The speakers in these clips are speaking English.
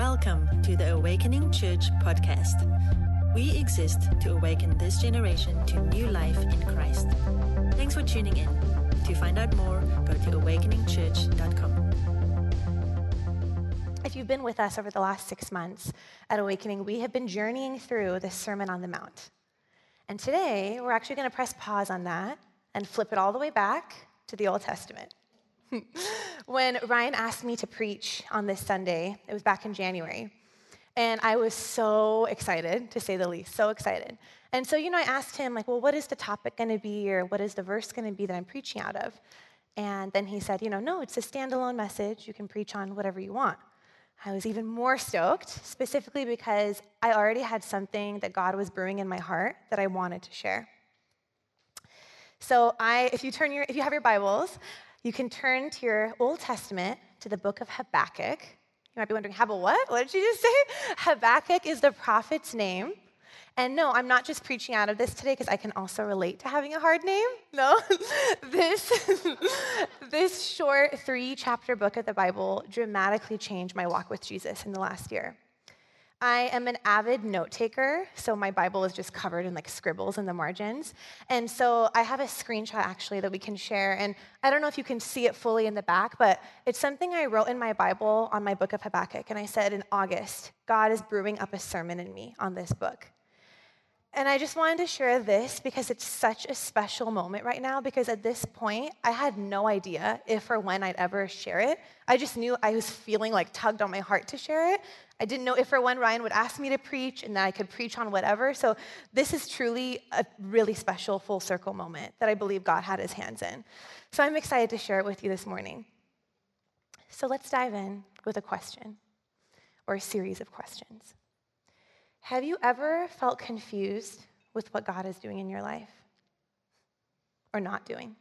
Welcome to the Awakening Church podcast. We exist to awaken this generation to new life in Christ. Thanks for tuning in. To find out more, go to awakeningchurch.com. If you've been with us over the last six months at Awakening, we have been journeying through the Sermon on the Mount. And today, we're actually going to press pause on that and flip it all the way back to the Old Testament. When Ryan asked me to preach on this Sunday, it was back in January, and I was so excited, to say the least, so excited. And so, you know, I asked him, like, well, what is the topic going to be, or what is the verse going to be that I'm preaching out of? And then he said, you know, no, it's a standalone message. You can preach on whatever you want. I was even more stoked, specifically because I already had something that God was brewing in my heart that I wanted to share. So I, if you turn your, if you have your Bibles, you can turn to your Old Testament to the book of Habakkuk. You might be wondering, have a what? What did you just say? Habakkuk is the prophet's name. And no, I'm not just preaching out of this today because I can also relate to having a hard name. No, this, this short three chapter book of the Bible dramatically changed my walk with Jesus in the last year. I am an avid note taker, so my Bible is just covered in like scribbles in the margins. And so I have a screenshot actually that we can share. And I don't know if you can see it fully in the back, but it's something I wrote in my Bible on my book of Habakkuk. And I said in August, God is brewing up a sermon in me on this book. And I just wanted to share this because it's such a special moment right now. Because at this point, I had no idea if or when I'd ever share it. I just knew I was feeling like tugged on my heart to share it. I didn't know if or when Ryan would ask me to preach and that I could preach on whatever. So this is truly a really special full circle moment that I believe God had his hands in. So I'm excited to share it with you this morning. So let's dive in with a question or a series of questions. Have you ever felt confused with what God is doing in your life or not doing?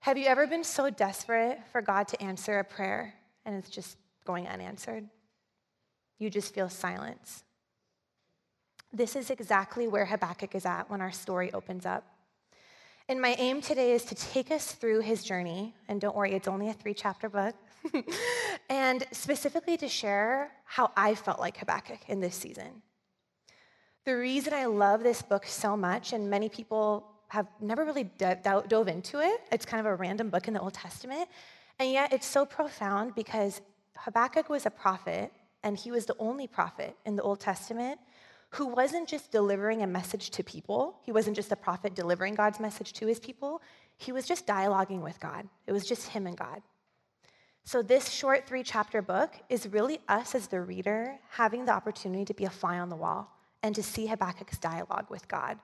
Have you ever been so desperate for God to answer a prayer and it's just going unanswered? You just feel silence. This is exactly where Habakkuk is at when our story opens up. And my aim today is to take us through his journey. And don't worry, it's only a three chapter book. and specifically to share how I felt like Habakkuk in this season. The reason I love this book so much, and many people have never really dove into it, it's kind of a random book in the Old Testament, and yet it's so profound because Habakkuk was a prophet, and he was the only prophet in the Old Testament who wasn't just delivering a message to people, he wasn't just a prophet delivering God's message to his people, he was just dialoguing with God. It was just him and God. So, this short three chapter book is really us as the reader having the opportunity to be a fly on the wall and to see Habakkuk's dialogue with God.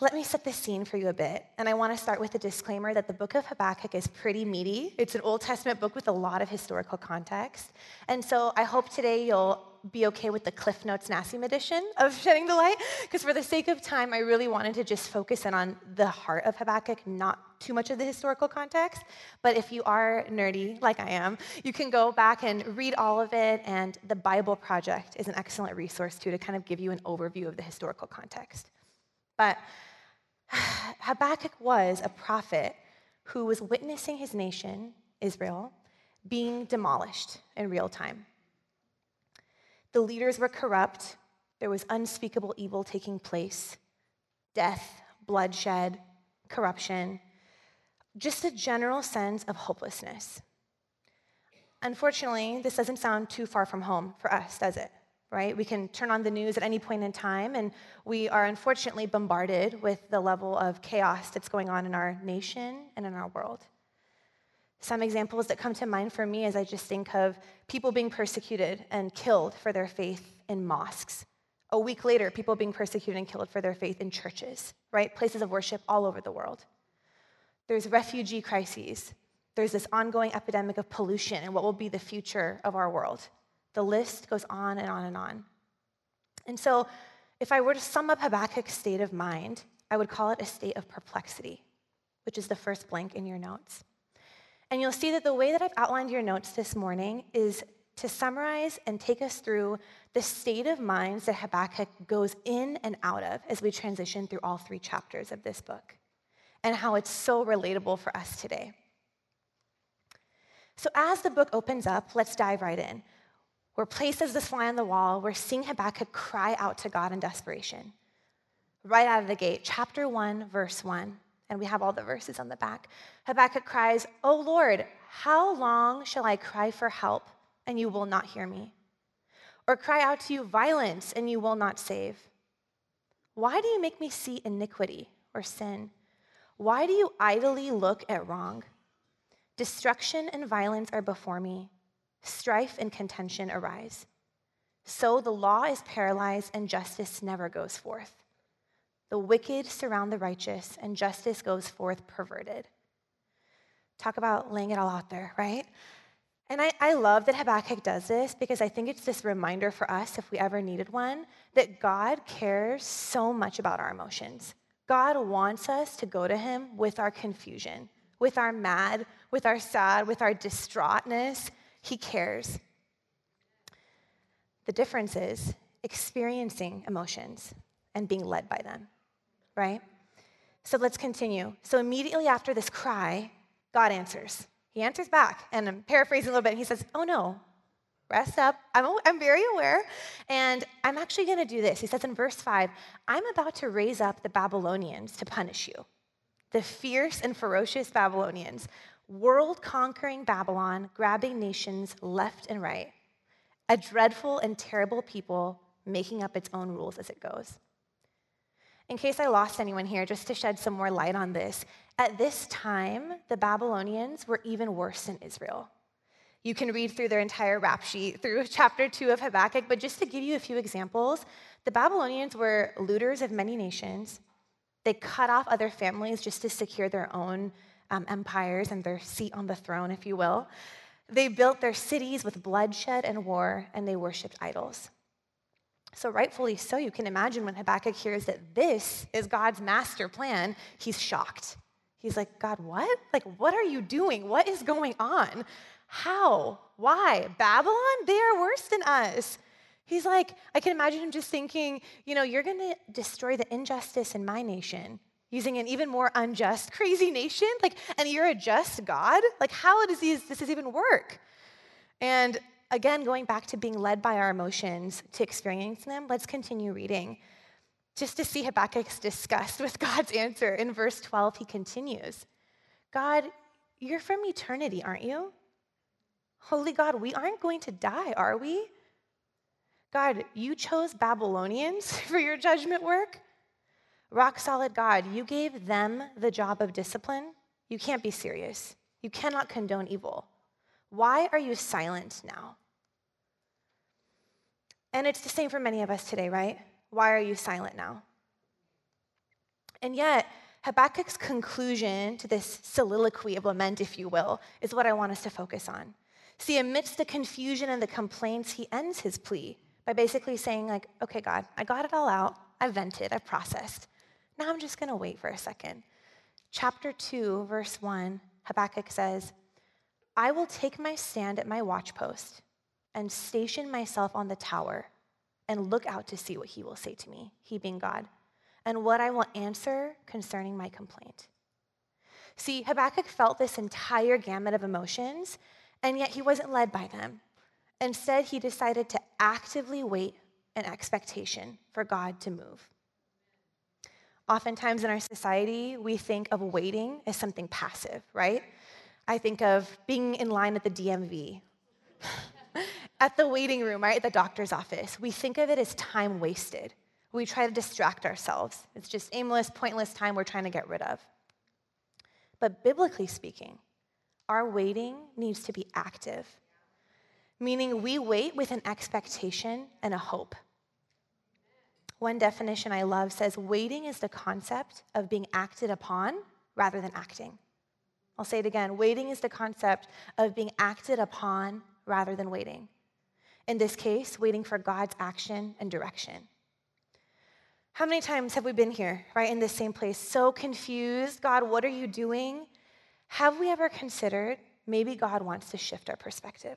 Let me set the scene for you a bit, and I want to start with a disclaimer that the book of Habakkuk is pretty meaty. It's an Old Testament book with a lot of historical context. And so I hope today you'll be okay with the Cliff Notes Naseem edition of Shedding the Light, because for the sake of time, I really wanted to just focus in on the heart of Habakkuk, not too much of the historical context. But if you are nerdy, like I am, you can go back and read all of it, and the Bible Project is an excellent resource too to kind of give you an overview of the historical context. But Habakkuk was a prophet who was witnessing his nation, Israel, being demolished in real time. The leaders were corrupt. There was unspeakable evil taking place death, bloodshed, corruption, just a general sense of hopelessness. Unfortunately, this doesn't sound too far from home for us, does it? Right? We can turn on the news at any point in time, and we are unfortunately bombarded with the level of chaos that's going on in our nation and in our world. Some examples that come to mind for me as I just think of people being persecuted and killed for their faith in mosques. A week later, people being persecuted and killed for their faith in churches, right? Places of worship all over the world. There's refugee crises. There's this ongoing epidemic of pollution and what will be the future of our world. The list goes on and on and on. And so, if I were to sum up Habakkuk's state of mind, I would call it a state of perplexity, which is the first blank in your notes. And you'll see that the way that I've outlined your notes this morning is to summarize and take us through the state of minds that Habakkuk goes in and out of as we transition through all three chapters of this book, and how it's so relatable for us today. So, as the book opens up, let's dive right in. We're placed as this fly on the wall. We're seeing Habakkuk cry out to God in desperation. Right out of the gate, chapter 1, verse 1, and we have all the verses on the back. Habakkuk cries, Oh Lord, how long shall I cry for help and you will not hear me? Or cry out to you violence and you will not save? Why do you make me see iniquity or sin? Why do you idly look at wrong? Destruction and violence are before me, strife and contention arise. So the law is paralyzed and justice never goes forth. The wicked surround the righteous, and justice goes forth perverted. Talk about laying it all out there, right? And I, I, love that Habakkuk does this because I think it's this reminder for us, if we ever needed one, that God cares so much about our emotions. God wants us to go to Him with our confusion, with our mad, with our sad, with our distraughtness. He cares. The difference is experiencing emotions and being led by them, right? So let's continue. So immediately after this cry, God answers. He answers back, and I'm paraphrasing a little bit. He says, Oh no, rest up. I'm, I'm very aware, and I'm actually going to do this. He says in verse 5 I'm about to raise up the Babylonians to punish you, the fierce and ferocious Babylonians, world conquering Babylon, grabbing nations left and right, a dreadful and terrible people making up its own rules as it goes. In case I lost anyone here, just to shed some more light on this, at this time, the Babylonians were even worse than Israel. You can read through their entire rap sheet through chapter two of Habakkuk, but just to give you a few examples, the Babylonians were looters of many nations. They cut off other families just to secure their own um, empires and their seat on the throne, if you will. They built their cities with bloodshed and war, and they worshiped idols. So, rightfully so, you can imagine when Habakkuk hears that this is God's master plan, he's shocked. He's like, God, what? Like, what are you doing? What is going on? How? Why? Babylon? They are worse than us. He's like, I can imagine him just thinking, you know, you're going to destroy the injustice in my nation using an even more unjust, crazy nation. Like, and you're a just God? Like, how does this, this even work? And again, going back to being led by our emotions to experiencing them, let's continue reading. Just to see Habakkuk's disgust with God's answer. In verse 12, he continues God, you're from eternity, aren't you? Holy God, we aren't going to die, are we? God, you chose Babylonians for your judgment work? Rock solid God, you gave them the job of discipline. You can't be serious. You cannot condone evil. Why are you silent now? And it's the same for many of us today, right? Why are you silent now? And yet, Habakkuk's conclusion to this soliloquy of lament, if you will, is what I want us to focus on. See, amidst the confusion and the complaints, he ends his plea by basically saying, like, okay, God, I got it all out. I vented, I processed. Now I'm just going to wait for a second. Chapter 2, verse 1, Habakkuk says, I will take my stand at my watchpost and station myself on the tower and look out to see what he will say to me, he being God, and what I will answer concerning my complaint. See, Habakkuk felt this entire gamut of emotions, and yet he wasn't led by them. Instead, he decided to actively wait in expectation for God to move. Oftentimes in our society, we think of waiting as something passive, right? I think of being in line at the DMV at the waiting room, right, at the doctor's office, we think of it as time wasted. We try to distract ourselves. It's just aimless, pointless time we're trying to get rid of. But biblically speaking, our waiting needs to be active, meaning we wait with an expectation and a hope. One definition I love says waiting is the concept of being acted upon rather than acting. I'll say it again waiting is the concept of being acted upon rather than waiting. In this case, waiting for God's action and direction. How many times have we been here, right, in this same place, so confused? God, what are you doing? Have we ever considered maybe God wants to shift our perspective?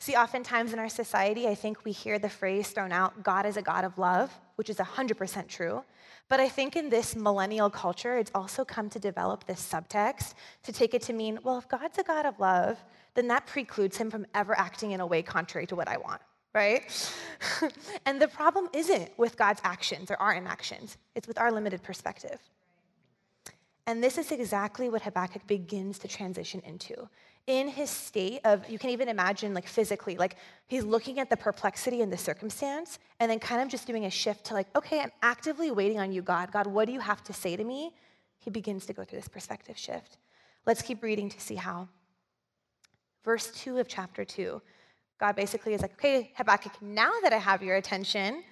See, oftentimes in our society, I think we hear the phrase thrown out God is a God of love, which is 100% true. But I think in this millennial culture, it's also come to develop this subtext to take it to mean, well, if God's a God of love, then that precludes him from ever acting in a way contrary to what I want, right? and the problem isn't with God's actions or our inactions, it's with our limited perspective. And this is exactly what Habakkuk begins to transition into. In his state of, you can even imagine, like physically, like he's looking at the perplexity in the circumstance and then kind of just doing a shift to, like, okay, I'm actively waiting on you, God. God, what do you have to say to me? He begins to go through this perspective shift. Let's keep reading to see how. Verse 2 of chapter 2, God basically is like, okay, Habakkuk, now that I have your attention,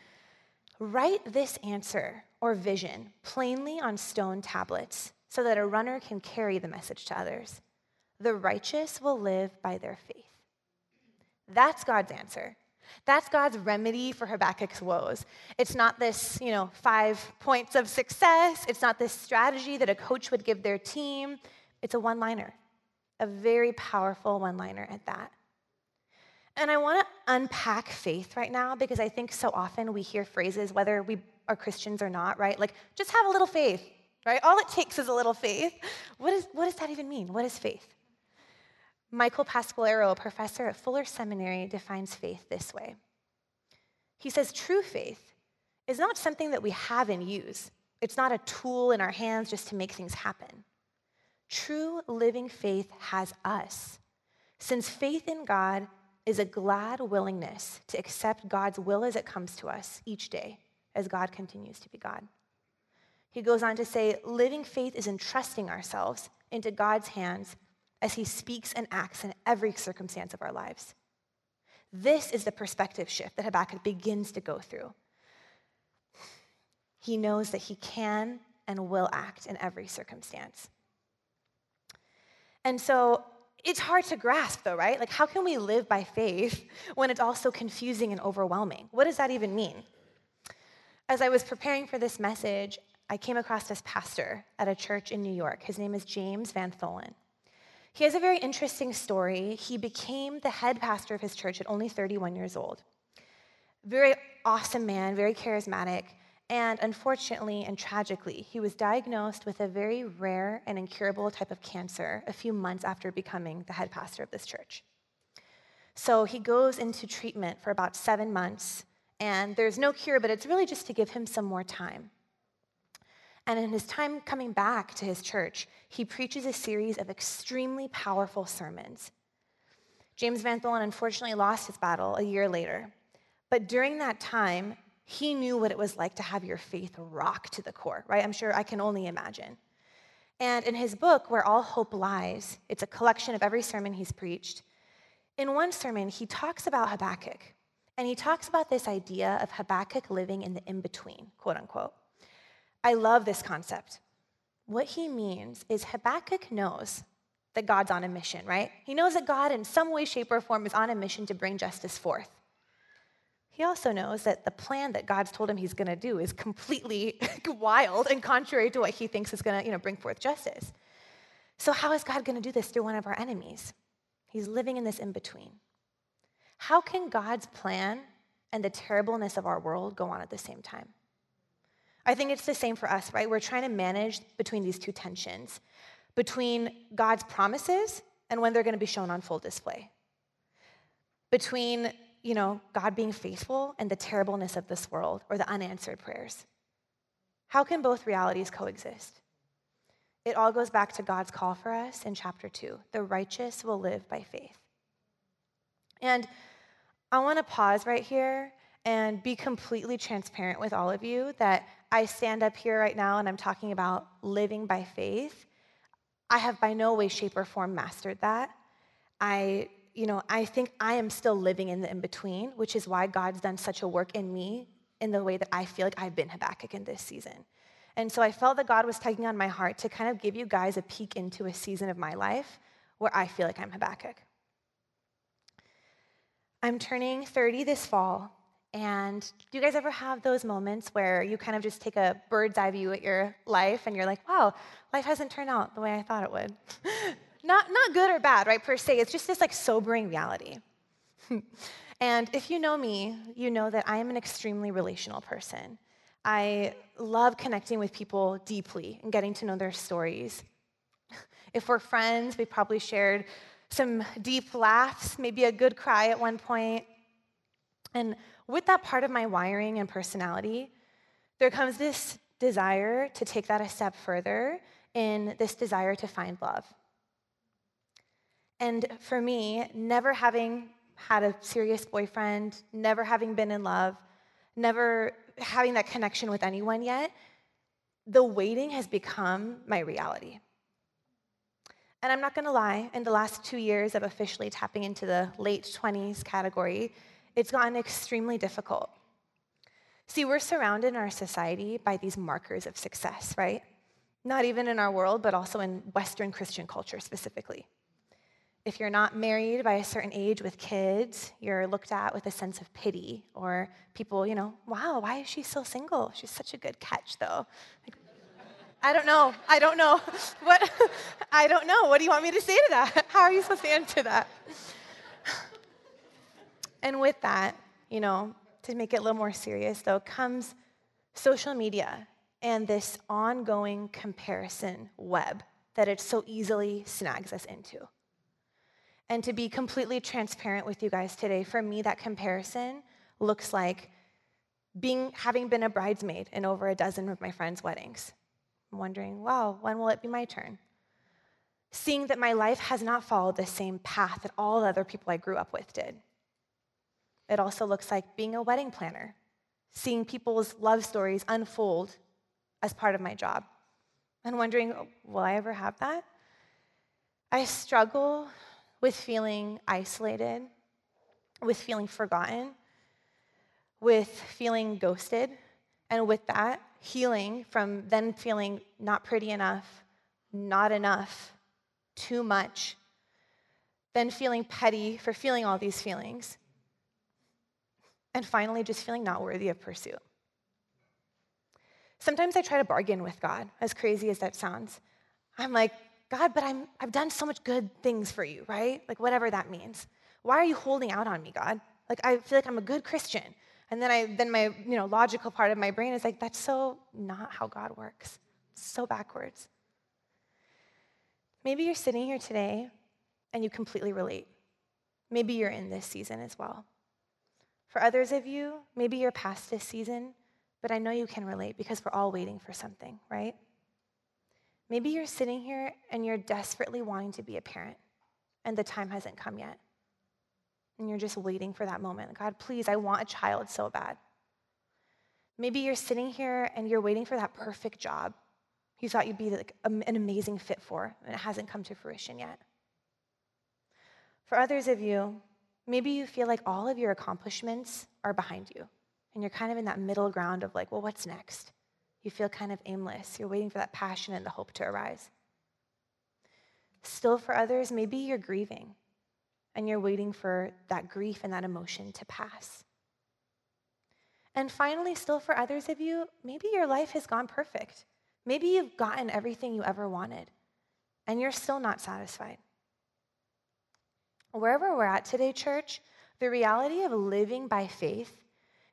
write this answer or vision plainly on stone tablets so that a runner can carry the message to others. The righteous will live by their faith. That's God's answer. That's God's remedy for Habakkuk's woes. It's not this, you know, five points of success. It's not this strategy that a coach would give their team. It's a one liner, a very powerful one liner at that. And I want to unpack faith right now because I think so often we hear phrases, whether we are Christians or not, right? Like, just have a little faith, right? All it takes is a little faith. What, is, what does that even mean? What is faith? Michael Pasquarello, a professor at Fuller Seminary, defines faith this way. He says true faith is not something that we have and use, it's not a tool in our hands just to make things happen. True living faith has us, since faith in God is a glad willingness to accept God's will as it comes to us each day as God continues to be God. He goes on to say, living faith is entrusting ourselves into God's hands as He speaks and acts in every circumstance of our lives. This is the perspective shift that Habakkuk begins to go through. He knows that he can and will act in every circumstance. And so it's hard to grasp, though, right? Like, how can we live by faith when it's also confusing and overwhelming? What does that even mean? As I was preparing for this message, I came across this pastor at a church in New York. His name is James Van Tholen. He has a very interesting story. He became the head pastor of his church at only 31 years old. Very awesome man, very charismatic, and unfortunately and tragically, he was diagnosed with a very rare and incurable type of cancer a few months after becoming the head pastor of this church. So he goes into treatment for about seven months, and there's no cure, but it's really just to give him some more time. And in his time coming back to his church, he preaches a series of extremely powerful sermons. James Van Tholen unfortunately lost his battle a year later. But during that time, he knew what it was like to have your faith rock to the core, right? I'm sure I can only imagine. And in his book, Where All Hope Lies, it's a collection of every sermon he's preached. In one sermon, he talks about Habakkuk, and he talks about this idea of Habakkuk living in the in between, quote unquote. I love this concept. What he means is Habakkuk knows that God's on a mission, right? He knows that God, in some way, shape, or form, is on a mission to bring justice forth. He also knows that the plan that God's told him he's going to do is completely wild and contrary to what he thinks is going to you know, bring forth justice. So, how is God going to do this through one of our enemies? He's living in this in between. How can God's plan and the terribleness of our world go on at the same time? I think it's the same for us, right? We're trying to manage between these two tensions between God's promises and when they're going to be shown on full display. Between, you know, God being faithful and the terribleness of this world or the unanswered prayers. How can both realities coexist? It all goes back to God's call for us in chapter 2. The righteous will live by faith. And I want to pause right here and be completely transparent with all of you that I stand up here right now and I'm talking about living by faith. I have by no way, shape, or form mastered that. I, you know, I think I am still living in the in between, which is why God's done such a work in me in the way that I feel like I've been Habakkuk in this season. And so I felt that God was tugging on my heart to kind of give you guys a peek into a season of my life where I feel like I'm Habakkuk. I'm turning 30 this fall, and do you guys ever have those moments where you kind of just take a bird's eye view at your life and you're like, wow, life hasn't turned out the way I thought it would? not, not good or bad, right, per se. It's just this like sobering reality. and if you know me, you know that I am an extremely relational person. I love connecting with people deeply and getting to know their stories. If we're friends, we probably shared some deep laughs, maybe a good cry at one point. And with that part of my wiring and personality, there comes this desire to take that a step further in this desire to find love. And for me, never having had a serious boyfriend, never having been in love, never having that connection with anyone yet, the waiting has become my reality. And I'm not gonna lie, in the last two years of officially tapping into the late 20s category, it's gotten extremely difficult. See, we're surrounded in our society by these markers of success, right? Not even in our world, but also in Western Christian culture specifically. If you're not married by a certain age with kids, you're looked at with a sense of pity, or people, you know, wow, why is she still single? She's such a good catch, though. Like, I don't know. I don't know. What? I don't know. What do you want me to say to that? How are you supposed to answer that? And with that, you know, to make it a little more serious, though, comes social media and this ongoing comparison web that it so easily snags us into. And to be completely transparent with you guys today, for me, that comparison looks like being, having been a bridesmaid in over a dozen of my friends' weddings. I'm wondering, wow, when will it be my turn? Seeing that my life has not followed the same path that all the other people I grew up with did. It also looks like being a wedding planner, seeing people's love stories unfold as part of my job, and wondering, will I ever have that? I struggle with feeling isolated, with feeling forgotten, with feeling ghosted, and with that, healing from then feeling not pretty enough, not enough, too much, then feeling petty for feeling all these feelings, and finally, just feeling not worthy of pursuit. Sometimes I try to bargain with God, as crazy as that sounds. I'm like, God, but I'm, I've done so much good things for you, right? Like, whatever that means. Why are you holding out on me, God? Like, I feel like I'm a good Christian. And then, I, then my you know, logical part of my brain is like, that's so not how God works. so backwards. Maybe you're sitting here today and you completely relate. Maybe you're in this season as well. For others of you, maybe you're past this season, but I know you can relate because we're all waiting for something, right? Maybe you're sitting here and you're desperately wanting to be a parent, and the time hasn't come yet. And you're just waiting for that moment. God, please, I want a child so bad. Maybe you're sitting here and you're waiting for that perfect job you thought you'd be like an amazing fit for, and it hasn't come to fruition yet. For others of you, maybe you feel like all of your accomplishments are behind you, and you're kind of in that middle ground of like, well, what's next? You feel kind of aimless. You're waiting for that passion and the hope to arise. Still, for others, maybe you're grieving and you're waiting for that grief and that emotion to pass. And finally, still for others of you, maybe your life has gone perfect. Maybe you've gotten everything you ever wanted and you're still not satisfied. Wherever we're at today, church, the reality of living by faith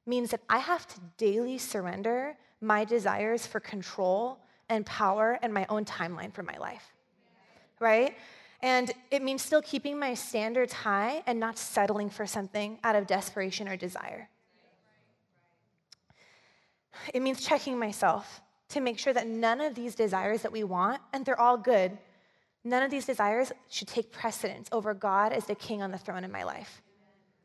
means that I have to daily surrender my desires for control and power and my own timeline for my life. Right? And it means still keeping my standards high and not settling for something out of desperation or desire. It means checking myself to make sure that none of these desires that we want, and they're all good, none of these desires should take precedence over God as the king on the throne in my life.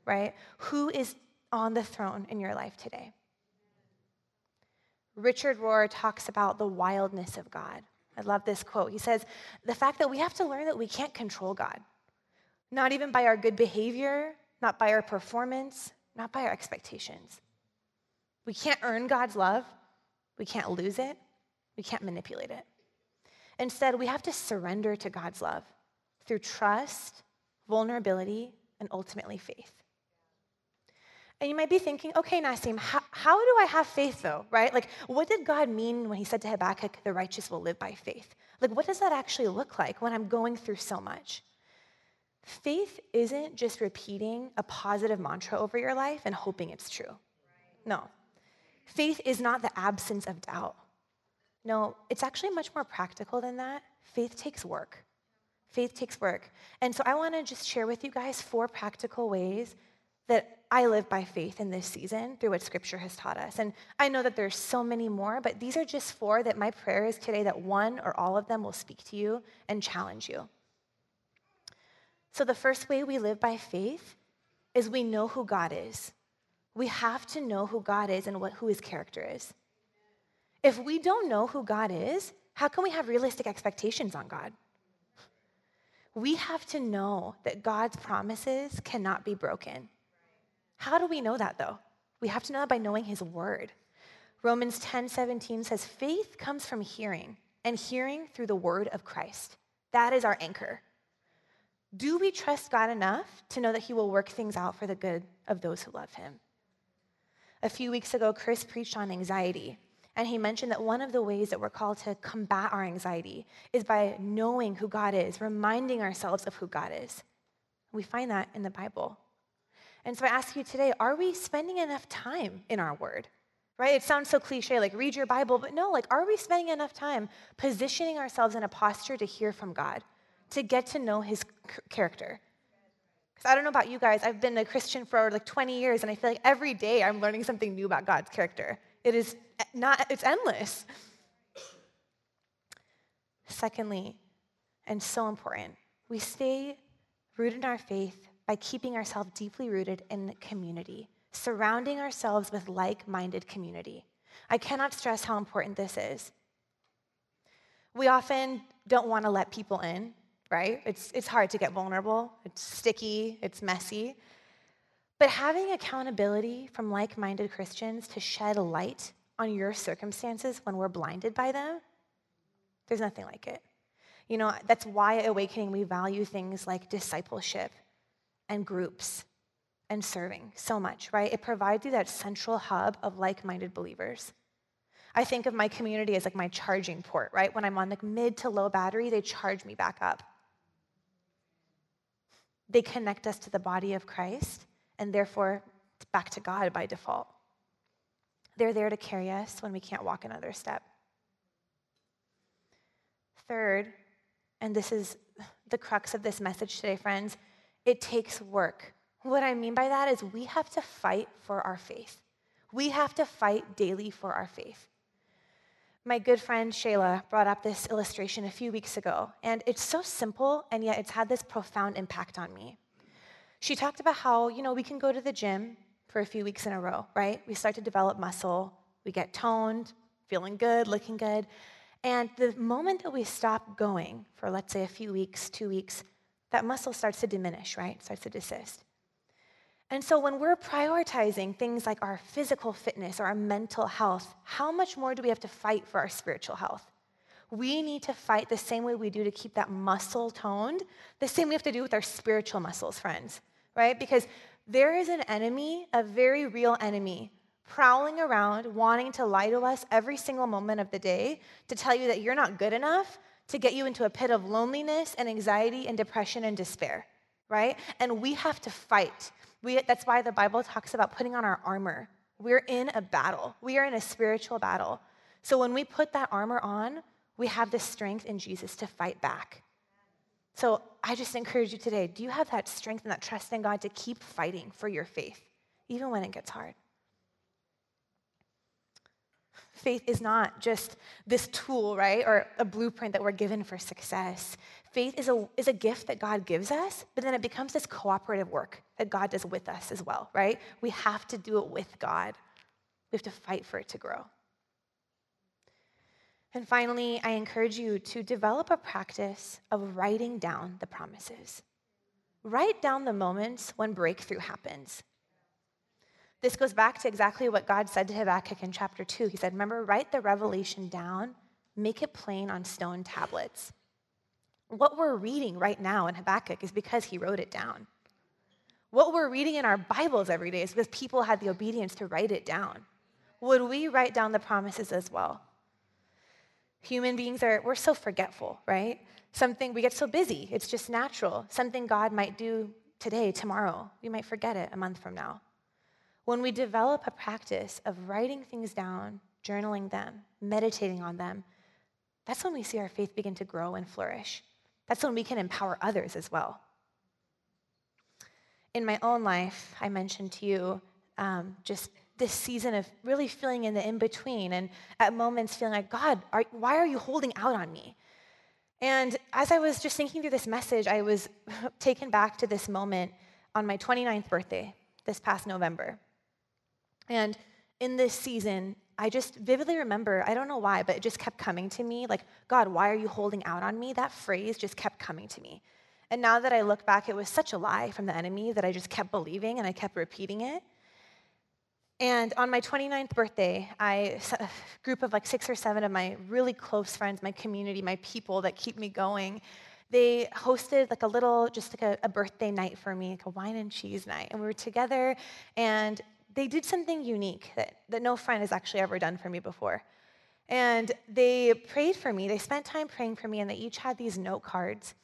Right? Who is on the throne in your life today? Richard Rohr talks about the wildness of God. I love this quote. He says, The fact that we have to learn that we can't control God, not even by our good behavior, not by our performance, not by our expectations. We can't earn God's love, we can't lose it, we can't manipulate it. Instead, we have to surrender to God's love through trust, vulnerability, and ultimately faith. And you might be thinking, okay, Naseem, how, how, do I have faith though, right? Like, what did God mean when he said to Habakkuk, the righteous will live by faith? Like, what does that actually look like when I'm going through so much? Faith isn't just repeating a positive mantra over your life and hoping it's true. No. faith is not the absence of doubt. No, it's actually much more practical than that. Faith takes work. Faith takes work. And so I want to just share with you guys four practical ways that I live by faith in this season through what scripture has taught us. And I know that there's so many more, but these are just four that my prayer is today that one or all of them will speak to you and challenge you. So the first way we live by faith is we know who God is. We have to know who God is and what, who his character is. If we don't know who God is, how can we have realistic expectations on God? We have to know that God's promises cannot be broken. How do we know that though? We have to know that by knowing his word. Romans 10 17 says, faith comes from hearing, and hearing through the word of Christ. That is our anchor. Do we trust God enough to know that he will work things out for the good of those who love him? A few weeks ago, Chris preached on anxiety, and he mentioned that one of the ways that we're called to combat our anxiety is by knowing who God is, reminding ourselves of who God is. We find that in the Bible. And so I ask you today are we spending enough time in our word? Right? It sounds so cliche, like read your Bible, but no, like, are we spending enough time positioning ourselves in a posture to hear from God, to get to know his character? Because I don't know about you guys, I've been a Christian for like 20 years, and I feel like every day I'm learning something new about God's character. It is not, it's endless. Secondly, and so important, we stay rooted in our faith by keeping ourselves deeply rooted in community, surrounding ourselves with like minded community. I cannot stress how important this is. We often don't want to let people in, right? It's, it's hard to get vulnerable, it's sticky, it's messy. But having accountability from like minded Christians to shed light on your circumstances when we're blinded by them, there's nothing like it. You know, that's why at Awakening we value things like discipleship and groups and serving so much, right? It provides you that central hub of like minded believers. I think of my community as like my charging port, right? When I'm on like mid to low battery, they charge me back up. They connect us to the body of Christ and therefore back to God by default. They're there to carry us when we can't walk another step. Third, and this is the crux of this message today, friends, it takes work. What I mean by that is we have to fight for our faith. We have to fight daily for our faith. My good friend Shayla brought up this illustration a few weeks ago, and it's so simple, and yet it's had this profound impact on me. She talked about how, you know, we can go to the gym for a few weeks in a row, right? We start to develop muscle, we get toned, feeling good, looking good. And the moment that we stop going for, let's say, a few weeks, two weeks, that muscle starts to diminish, right? Starts to desist. And so when we're prioritizing things like our physical fitness or our mental health, how much more do we have to fight for our spiritual health? We need to fight the same way we do to keep that muscle toned, the same we have to do with our spiritual muscles, friends, right? Because there is an enemy, a very real enemy, prowling around wanting to lie to us every single moment of the day to tell you that you're not good enough, to get you into a pit of loneliness and anxiety and depression and despair, right? And we have to fight. We, that's why the Bible talks about putting on our armor. We're in a battle, we are in a spiritual battle. So when we put that armor on, we have the strength in Jesus to fight back. So I just encourage you today do you have that strength and that trust in God to keep fighting for your faith, even when it gets hard? Faith is not just this tool, right, or a blueprint that we're given for success. Faith is a, is a gift that God gives us, but then it becomes this cooperative work that God does with us as well, right? We have to do it with God. We have to fight for it to grow. And finally, I encourage you to develop a practice of writing down the promises. Write down the moments when breakthrough happens. This goes back to exactly what God said to Habakkuk in chapter 2. He said, Remember, write the revelation down, make it plain on stone tablets. What we're reading right now in Habakkuk is because he wrote it down. What we're reading in our Bibles every day is because people had the obedience to write it down. Would we write down the promises as well? Human beings are, we're so forgetful, right? Something, we get so busy, it's just natural. Something God might do today, tomorrow, we might forget it a month from now. when we develop a practice of writing things down, journaling them, meditating on them, that's when we see our faith begin to grow and flourish. That's when we can empower others as well. In my own life, I mentioned to you um, just this season of really feeling in the in between and at moments feeling like, God, are, why are you holding out on me? And as I was just thinking through this message, I was taken back to this moment on my 29th birthday this past November. And in this season, I just vividly remember, I don't know why, but it just kept coming to me like, God, why are you holding out on me? That phrase just kept coming to me. And now that I look back, it was such a lie from the enemy that I just kept believing and I kept repeating it. And on my 29th birthday, I, a group of like six or seven of my really close friends, my community, my people that keep me going, they hosted like a little, just like a, a, birthday night for me, like a wine and cheese night. And we were together, and they did something unique that, that no friend has actually ever done for me before. And they prayed for me. They spent time praying for me, and they each had these note cards.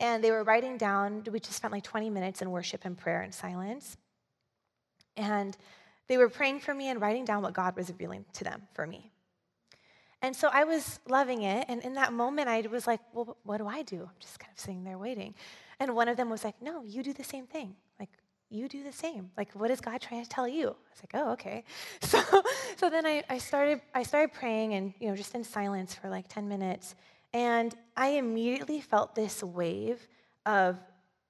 And they were writing down, we just spent like 20 minutes in worship and prayer and silence. And they were praying for me and writing down what God was revealing to them for me. And so I was loving it. And in that moment, I was like, well, what do I do? I'm just kind of sitting there waiting. And one of them was like, no, you do the same thing. Like, you do the same. Like, what is God trying to tell you? I was like, oh, okay. So, so then I, I, started, I started praying and, you know, just in silence for like 10 minutes. And I immediately felt this wave of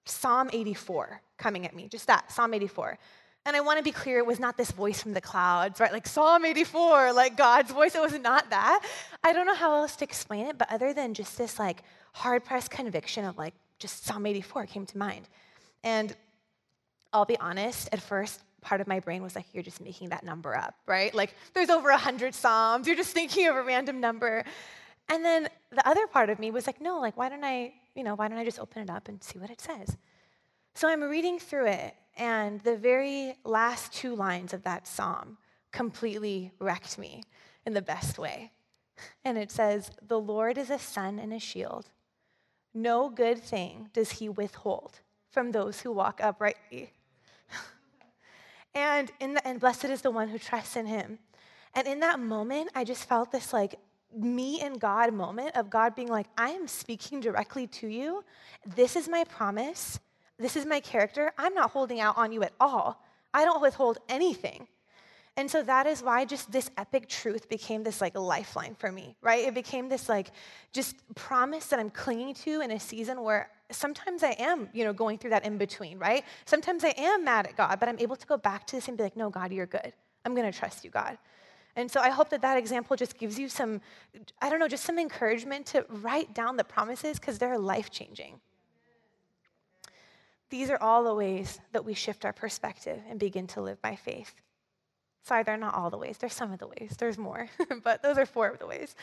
Psalm 84 coming at me, just that, Psalm 84. And I want to be clear, it was not this voice from the clouds, right? Like Psalm 84, like God's voice. It was not that. I don't know how else to explain it, but other than just this like hard pressed conviction of like just Psalm 84 came to mind. And I'll be honest, at first, part of my brain was like, you're just making that number up, right? Like there's over 100 Psalms. You're just thinking of a random number. And then the other part of me was like, no, like, why don't I, you know, why don't I just open it up and see what it says? So I'm reading through it, and the very last two lines of that psalm completely wrecked me in the best way. And it says, The Lord is a sun and a shield. No good thing does he withhold from those who walk uprightly. and, in the, and blessed is the one who trusts in him. And in that moment, I just felt this like me and God moment of God being like, I am speaking directly to you. This is my promise. This is my character. I'm not holding out on you at all. I don't withhold anything. And so that is why just this epic truth became this like lifeline for me, right? It became this like just promise that I'm clinging to in a season where sometimes I am, you know, going through that in between, right? Sometimes I am mad at God, but I'm able to go back to this and be like, no, God, you're good. I'm going to trust you, God. And so I hope that that example just gives you some, I don't know, just some encouragement to write down the promises because they're life changing. These are all the ways that we shift our perspective and begin to live by faith. Sorry, they're not all the ways. There's some of the ways. There's more, but those are four of the ways.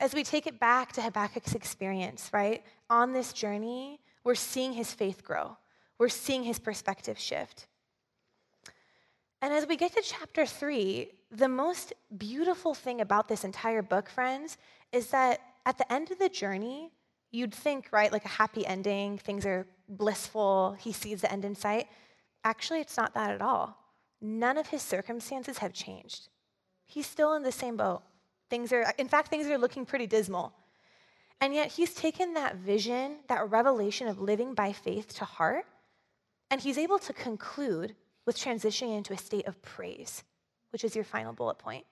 As we take it back to Habakkuk's experience, right? On this journey, we're seeing his faith grow. We're seeing his perspective shift. And as we get to chapter three, the most beautiful thing about this entire book, friends, is that at the end of the journey, you'd think, right, like a happy ending, things are blissful, he sees the end in sight. Actually, it's not that at all. None of his circumstances have changed. He's still in the same boat. Things are, in fact, things are looking pretty dismal. And yet, he's taken that vision, that revelation of living by faith to heart, and he's able to conclude with transitioning into a state of praise, which is your final bullet point.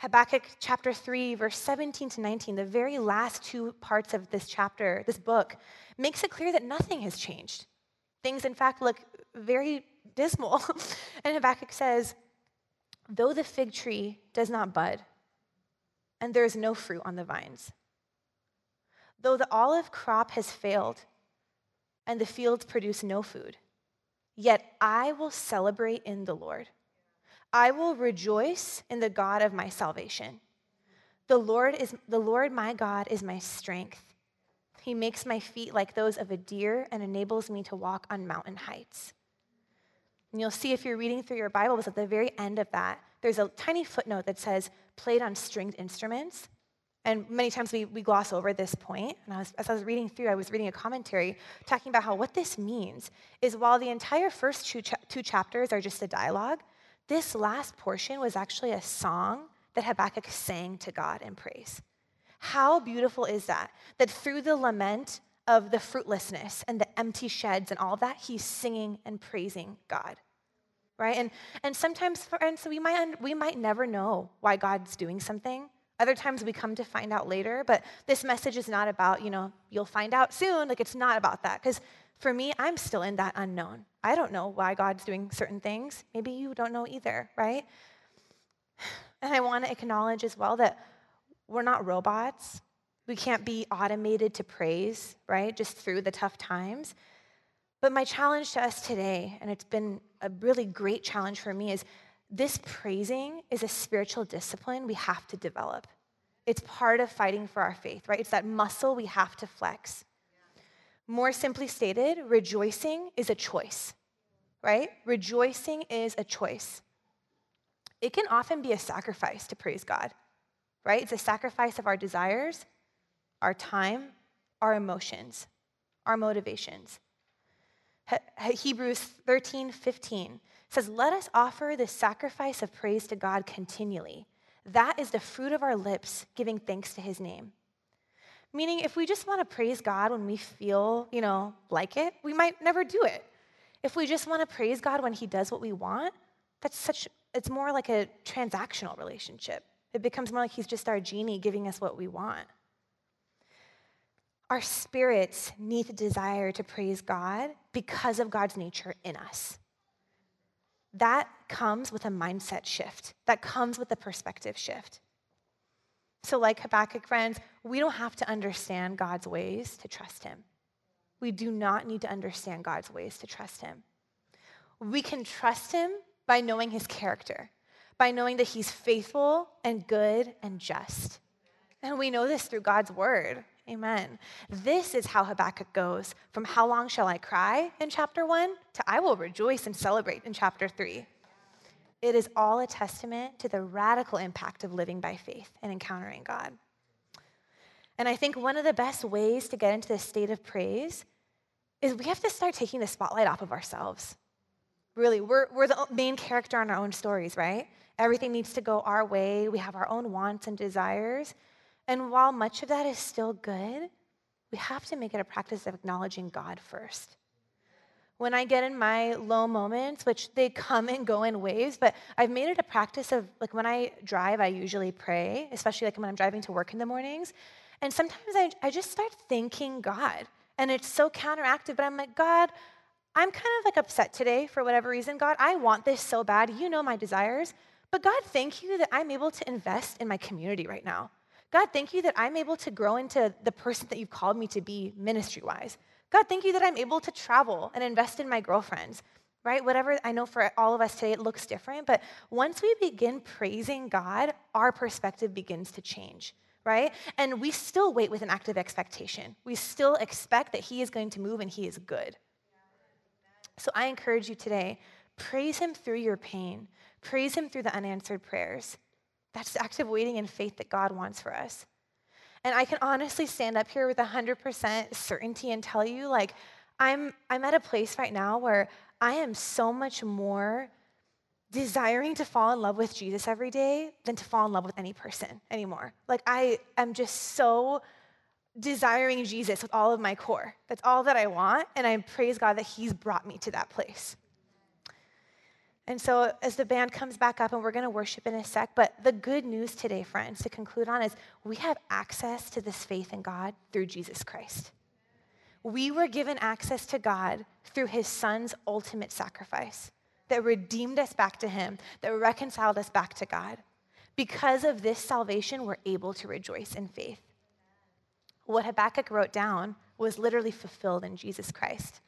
Habakkuk chapter 3, verse 17 to 19, the very last two parts of this chapter, this book, makes it clear that nothing has changed. Things, in fact, look very dismal. and Habakkuk says, Though the fig tree does not bud, and there is no fruit on the vines, though the olive crop has failed, and the fields produce no food, yet I will celebrate in the Lord. I will rejoice in the God of my salvation. The Lord is the Lord my God is my strength. He makes my feet like those of a deer and enables me to walk on mountain heights. And you'll see if you're reading through your Bibles at the very end of that, there's a tiny footnote that says played on stringed instruments. And many times we, we gloss over this point. And I was, as I was reading through, I was reading a commentary talking about how what this means is while the entire first two, cha- two chapters are just a dialogue, this last portion was actually a song that Habakkuk sang to God in praise. How beautiful is that? That through the lament of the fruitlessness and the empty sheds and all that, he's singing and praising God. Right? And, and sometimes, friends, so we might, we might never know why God's doing something. Other times we come to find out later, but this message is not about, you know, you'll find out soon. Like, it's not about that. Because for me, I'm still in that unknown. I don't know why God's doing certain things. Maybe you don't know either, right? And I want to acknowledge as well that we're not robots. We can't be automated to praise, right? Just through the tough times. But my challenge to us today, and it's been a really great challenge for me, is this praising is a spiritual discipline we have to develop. It's part of fighting for our faith, right? It's that muscle we have to flex. More simply stated, rejoicing is a choice, right? Rejoicing is a choice. It can often be a sacrifice to praise God, right? It's a sacrifice of our desires, our time, our emotions, our motivations. Hebrews 13, 15 says, Let us offer the sacrifice of praise to God continually. That is the fruit of our lips, giving thanks to his name. Meaning, if we just want to praise God when we feel, you know, like it, we might never do it. If we just want to praise God when he does what we want, that's such, it's more like a transactional relationship. It becomes more like he's just our genie giving us what we want. Our spirits need the desire to praise God because of God's nature in us. That comes with a mindset shift, that comes with a perspective shift. So, like Habakkuk, friends, we don't have to understand God's ways to trust Him. We do not need to understand God's ways to trust Him. We can trust Him by knowing His character, by knowing that He's faithful and good and just. And we know this through God's word. Amen. This is how Habakkuk goes from how long shall I cry in chapter one to I will rejoice and celebrate in chapter three. It is all a testament to the radical impact of living by faith and encountering God. And I think one of the best ways to get into this state of praise is we have to start taking the spotlight off of ourselves. Really, we're, we're the main character in our own stories, right? Everything needs to go our way. We have our own wants and desires. And while much of that is still good, we have to make it a practice of acknowledging God first. When I get in my low moments, which they come and go in waves, but I've made it a practice of like when I drive, I usually pray, especially like when I'm driving to work in the mornings. And sometimes I, I just start thanking God. And it's so counteractive, but I'm like, God, I'm kind of like upset today for whatever reason. God, I want this so bad. You know my desires. But God, thank you that I'm able to invest in my community right now. God, thank you that I'm able to grow into the person that you've called me to be ministry wise. God, thank you that I'm able to travel and invest in my girlfriends, right? Whatever, I know for all of us today, it looks different, but once we begin praising God, our perspective begins to change, right? And we still wait with an active expectation. We still expect that He is going to move and He is good. So I encourage you today praise Him through your pain, praise Him through the unanswered prayers. That's the active waiting and faith that God wants for us. And I can honestly stand up here with 100% certainty and tell you, like, I'm, I'm at a place right now where I am so much more desiring to fall in love with Jesus every day than to fall in love with any person anymore. Like, I am just so desiring Jesus with all of my core. That's all that I want. And I praise God that He's brought me to that place. And so, as the band comes back up, and we're going to worship in a sec, but the good news today, friends, to conclude on, is we have access to this faith in God through Jesus Christ. We were given access to God through his son's ultimate sacrifice that redeemed us back to him, that reconciled us back to God. Because of this salvation, we're able to rejoice in faith. What Habakkuk wrote down was literally fulfilled in Jesus Christ.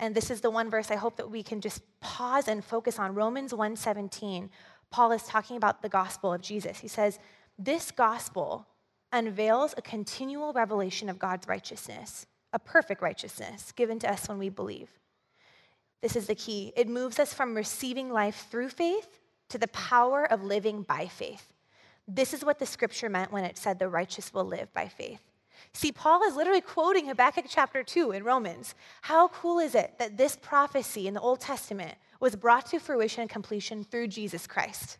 And this is the one verse I hope that we can just pause and focus on. Romans 1:17. Paul is talking about the gospel of Jesus. He says, "This gospel unveils a continual revelation of God's righteousness, a perfect righteousness given to us when we believe." This is the key. It moves us from receiving life through faith to the power of living by faith. This is what the scripture meant when it said the righteous will live by faith. See, Paul is literally quoting Habakkuk chapter 2 in Romans. How cool is it that this prophecy in the Old Testament was brought to fruition and completion through Jesus Christ?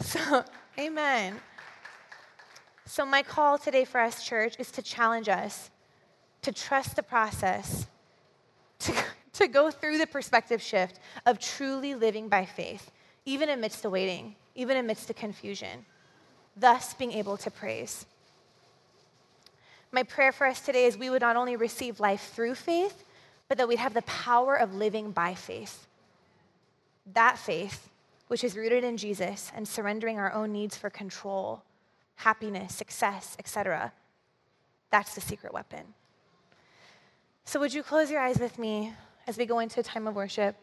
So, amen. So, my call today for us, church, is to challenge us to trust the process, to, to go through the perspective shift of truly living by faith, even amidst the waiting, even amidst the confusion, thus being able to praise. My prayer for us today is we would not only receive life through faith, but that we'd have the power of living by faith. That faith, which is rooted in Jesus and surrendering our own needs for control, happiness, success, etc. That's the secret weapon. So, would you close your eyes with me as we go into a time of worship?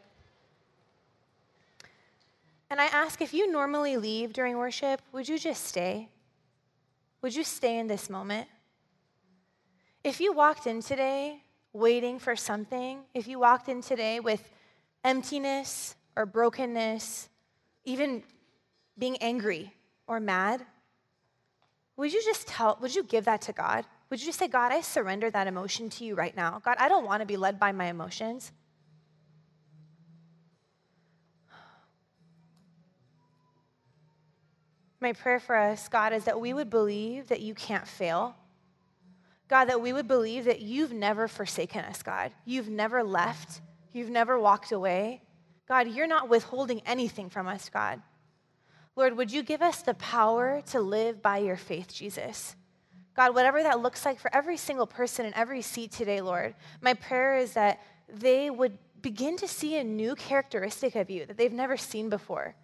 And I ask if you normally leave during worship, would you just stay? Would you stay in this moment? If you walked in today waiting for something, if you walked in today with emptiness or brokenness, even being angry or mad, would you just tell, would you give that to God? Would you just say, God, I surrender that emotion to you right now? God, I don't want to be led by my emotions. My prayer for us, God, is that we would believe that you can't fail God, that we would believe that you've never forsaken us, God. You've never left. You've never walked away. God, you're not withholding anything from us, God. Lord, would you give us the power to live by your faith, Jesus? God, whatever that looks like for every single person in every seat today, Lord, my prayer is that they would begin to see a new characteristic of you that they've never seen before.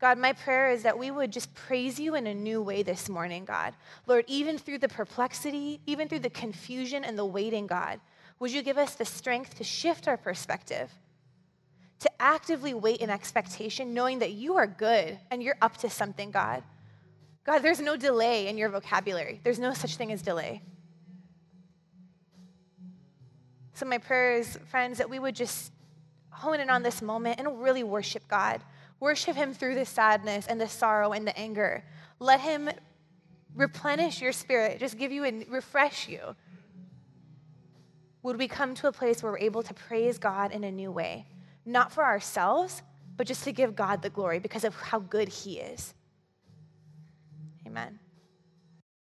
God, my prayer is that we would just praise you in a new way this morning, God. Lord, even through the perplexity, even through the confusion and the waiting, God, would you give us the strength to shift our perspective, to actively wait in expectation, knowing that you are good and you're up to something, God. God, there's no delay in your vocabulary, there's no such thing as delay. So, my prayer is, friends, that we would just hone in on this moment and really worship God. Worship Him through the sadness and the sorrow and the anger. Let Him replenish your spirit, just give you and refresh you. Would we come to a place where we're able to praise God in a new way? Not for ourselves, but just to give God the glory because of how good He is. Amen.